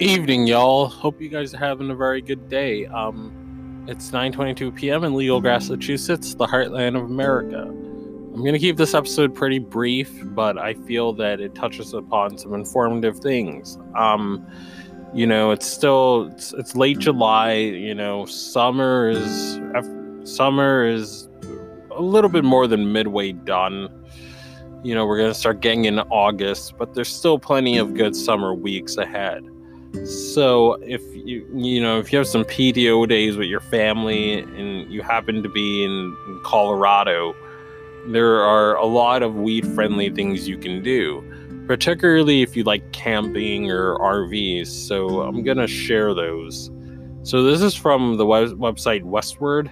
evening, y'all. Hope you guys are having a very good day. Um, it's 9:22 p.m. in Legal, Massachusetts, the heartland of America. I'm gonna keep this episode pretty brief, but I feel that it touches upon some informative things. Um, you know, it's still it's, it's late July. You know, summer is summer is a little bit more than midway done. You know, we're gonna start getting into August, but there's still plenty of good summer weeks ahead. So if you you know if you have some PTO days with your family and you happen to be in, Colorado, there are a lot of weed friendly things you can do, particularly if you like camping or RVs. So I'm gonna share those. So this is from the web- website Westword.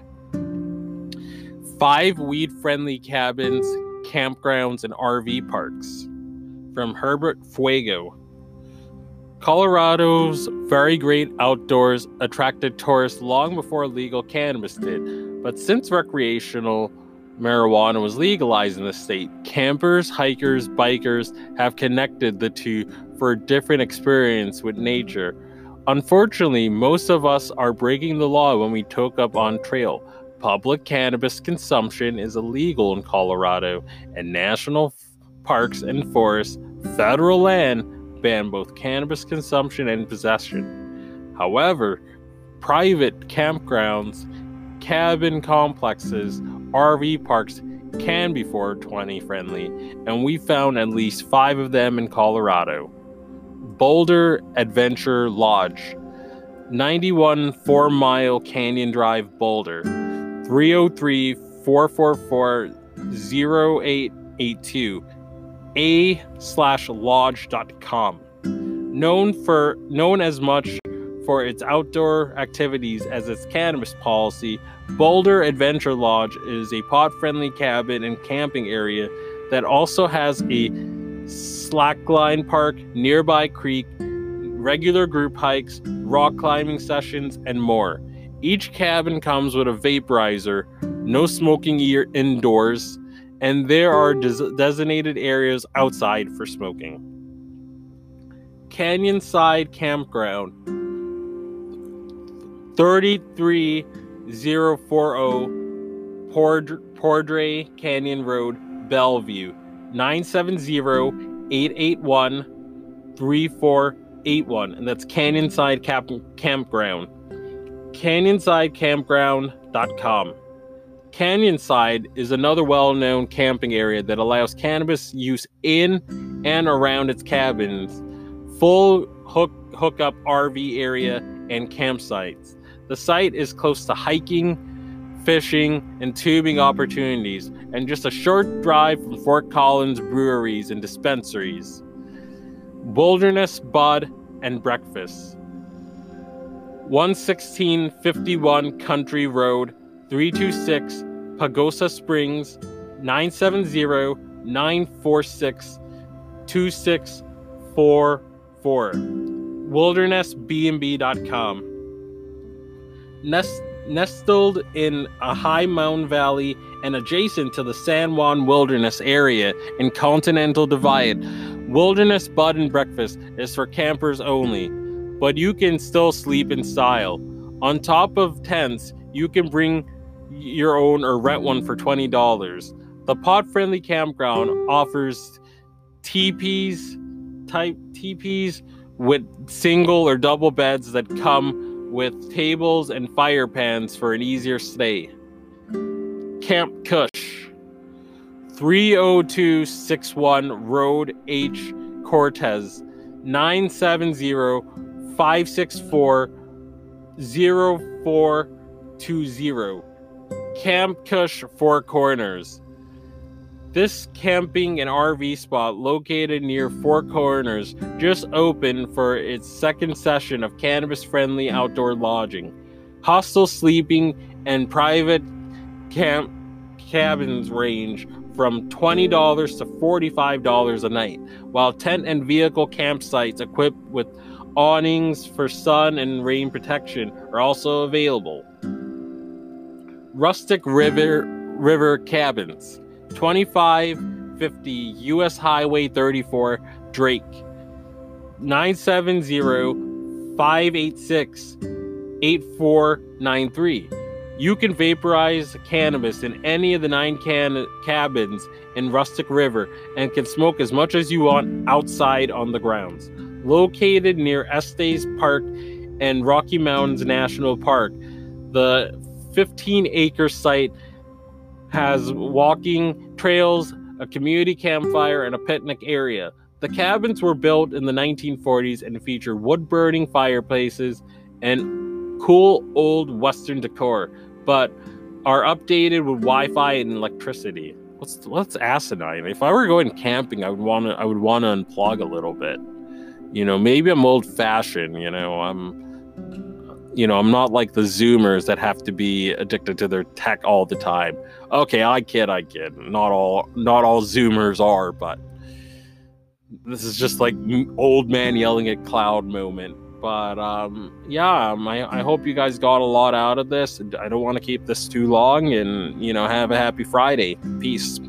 Five weed friendly cabins, campgrounds, and RV parks from Herbert Fuego. Colorado's very great outdoors attracted tourists long before legal cannabis did, but since recreational marijuana was legalized in the state, campers, hikers, bikers have connected the two for a different experience with nature. Unfortunately, most of us are breaking the law when we toke up on trail. Public cannabis consumption is illegal in Colorado, and national parks and forests, federal land, ban both cannabis consumption and possession. However, private campgrounds, cabin complexes, RV parks can be 420 friendly, and we found at least five of them in Colorado. Boulder Adventure Lodge, 91 Four Mile Canyon Drive, Boulder, 303 444 0882 a slash lodge.com. Known for known as much for its outdoor activities as its cannabis policy, Boulder Adventure Lodge is a pot-friendly cabin and camping area that also has a slackline park, nearby creek, regular group hikes, rock climbing sessions, and more. Each cabin comes with a vaporizer, no smoking indoors, and there are des- designated areas outside for smoking. Canyon Side Campground 33040 Poudre Canyon Road, Bellevue. 970-881-3481 and that's Canyonside Cap- Campground. Canyonsidecampground.com Canyonside is another well known camping area that allows cannabis use in and around its cabins, full hook hookup RV area, and campsites. The site is close to hiking, fishing, and tubing opportunities, and just a short drive from Fort Collins breweries and dispensaries. Wilderness Bud and Breakfast. 11651 Country Road, 326 Pagosa Springs 970 946 2644 wildernessbnb.com Nest, nestled in a high mountain valley and adjacent to the San Juan Wilderness area in Continental Divide Wilderness Bud and Breakfast is for campers only but you can still sleep in style. On top of tents you can bring your own or rent one for $20. The pod friendly campground offers teepees type teepees with single or double beds that come with tables and fire pans for an easier stay. Camp Kush 30261 Road H Cortez 970 564 0420 Camp Kush Four Corners. This camping and RV spot, located near Four Corners, just opened for its second session of cannabis friendly outdoor lodging. Hostel sleeping and private camp cabins range from $20 to $45 a night, while tent and vehicle campsites equipped with awnings for sun and rain protection are also available. Rustic River River Cabins, 2550 US Highway 34, Drake. 970 586 8493. You can vaporize cannabis in any of the nine can- cabins in Rustic River and can smoke as much as you want outside on the grounds. Located near Estes Park and Rocky Mountains National Park, the 15 acre site has walking trails, a community campfire, and a picnic area. The cabins were built in the 1940s and feature wood burning fireplaces and cool old Western decor, but are updated with Wi-Fi and electricity. What's what's asinine? If I were going camping, I would want to I would want to unplug a little bit. You know, maybe I'm old fashioned. You know, I'm you know, I'm not like the Zoomers that have to be addicted to their tech all the time. Okay, I kid, I kid. Not all, not all Zoomers are, but this is just like old man yelling at cloud moment. But um, yeah, um, I, I hope you guys got a lot out of this. I don't want to keep this too long, and you know, have a happy Friday. Peace.